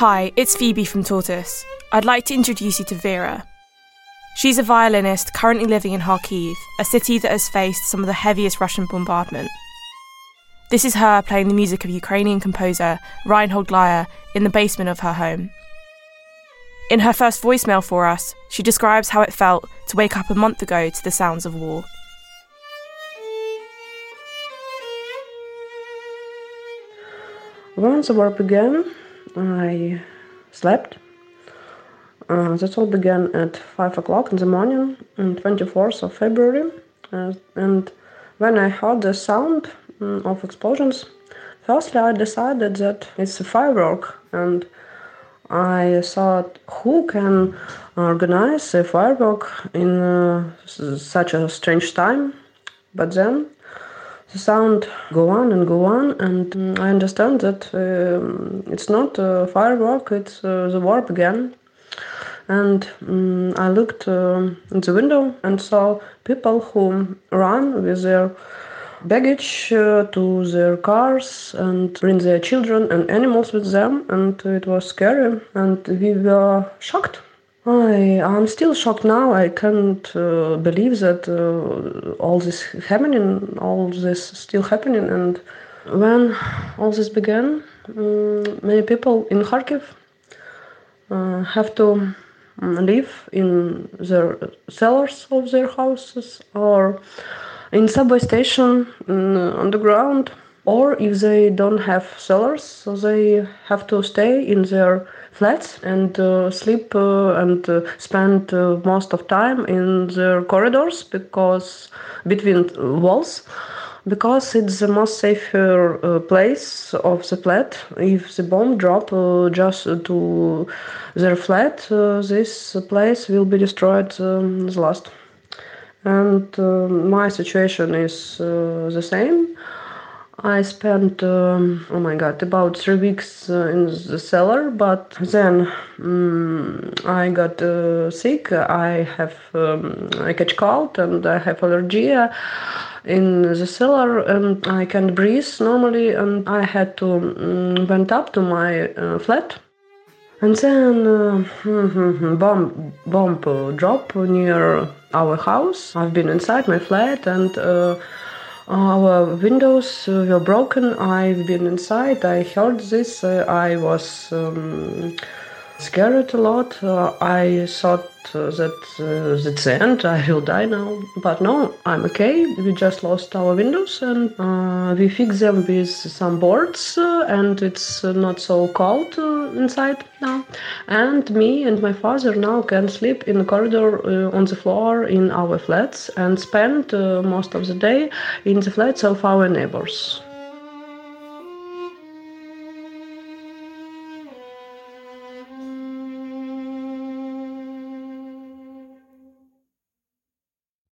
Hi, it's Phoebe from Tortoise. I'd like to introduce you to Vera. She's a violinist currently living in Kharkiv, a city that has faced some of the heaviest Russian bombardment. This is her playing the music of Ukrainian composer Reinhold Glière in the basement of her home. In her first voicemail for us, she describes how it felt to wake up a month ago to the sounds of war. Once the war began, I slept. Uh, that all began at 5 o'clock in the morning, on 24th of February. Uh, and when I heard the sound um, of explosions, firstly I decided that it's a firework. And I thought, who can organize a firework in uh, such a strange time? But then the sound go on and go on, and I understand that um, it's not a firework; it's uh, the war began. And um, I looked uh, in the window and saw people who run with their baggage uh, to their cars and bring their children and animals with them, and it was scary, and we were shocked I I'm still shocked now. I can't uh, believe that uh, all this happening, all this still happening. And when all this began, um, many people in Kharkiv uh, have to um, live in their cellars of their houses or in subway station on the ground or if they don't have cellars so they have to stay in their flats and uh, sleep uh, and uh, spend uh, most of time in their corridors because between walls because it's the most safer uh, place of the flat. If the bomb drop uh, just to their flat this place will be destroyed um, last. And my situation is the same I spent, um, oh my god, about three weeks uh, in the cellar, but then um, I got uh, sick. I have, um, I catch cold and I have allergy in the cellar and I can't breathe normally and I had to um, went up to my uh, flat. And then uh, bomb bomb drop near our house. I've been inside my flat and uh, our windows uh, were broken. I've been inside. I heard this. Uh, I was um, scared a lot. Uh, I thought uh, that uh, that's the end. I will die now. But no, I'm okay. We just lost our windows and uh, we fixed them with some boards, and it's not so cold inside now. And me and my father now can sleep in the corridor uh, on the floor in our flats and spend uh, most of the day in the flats of our neighbors.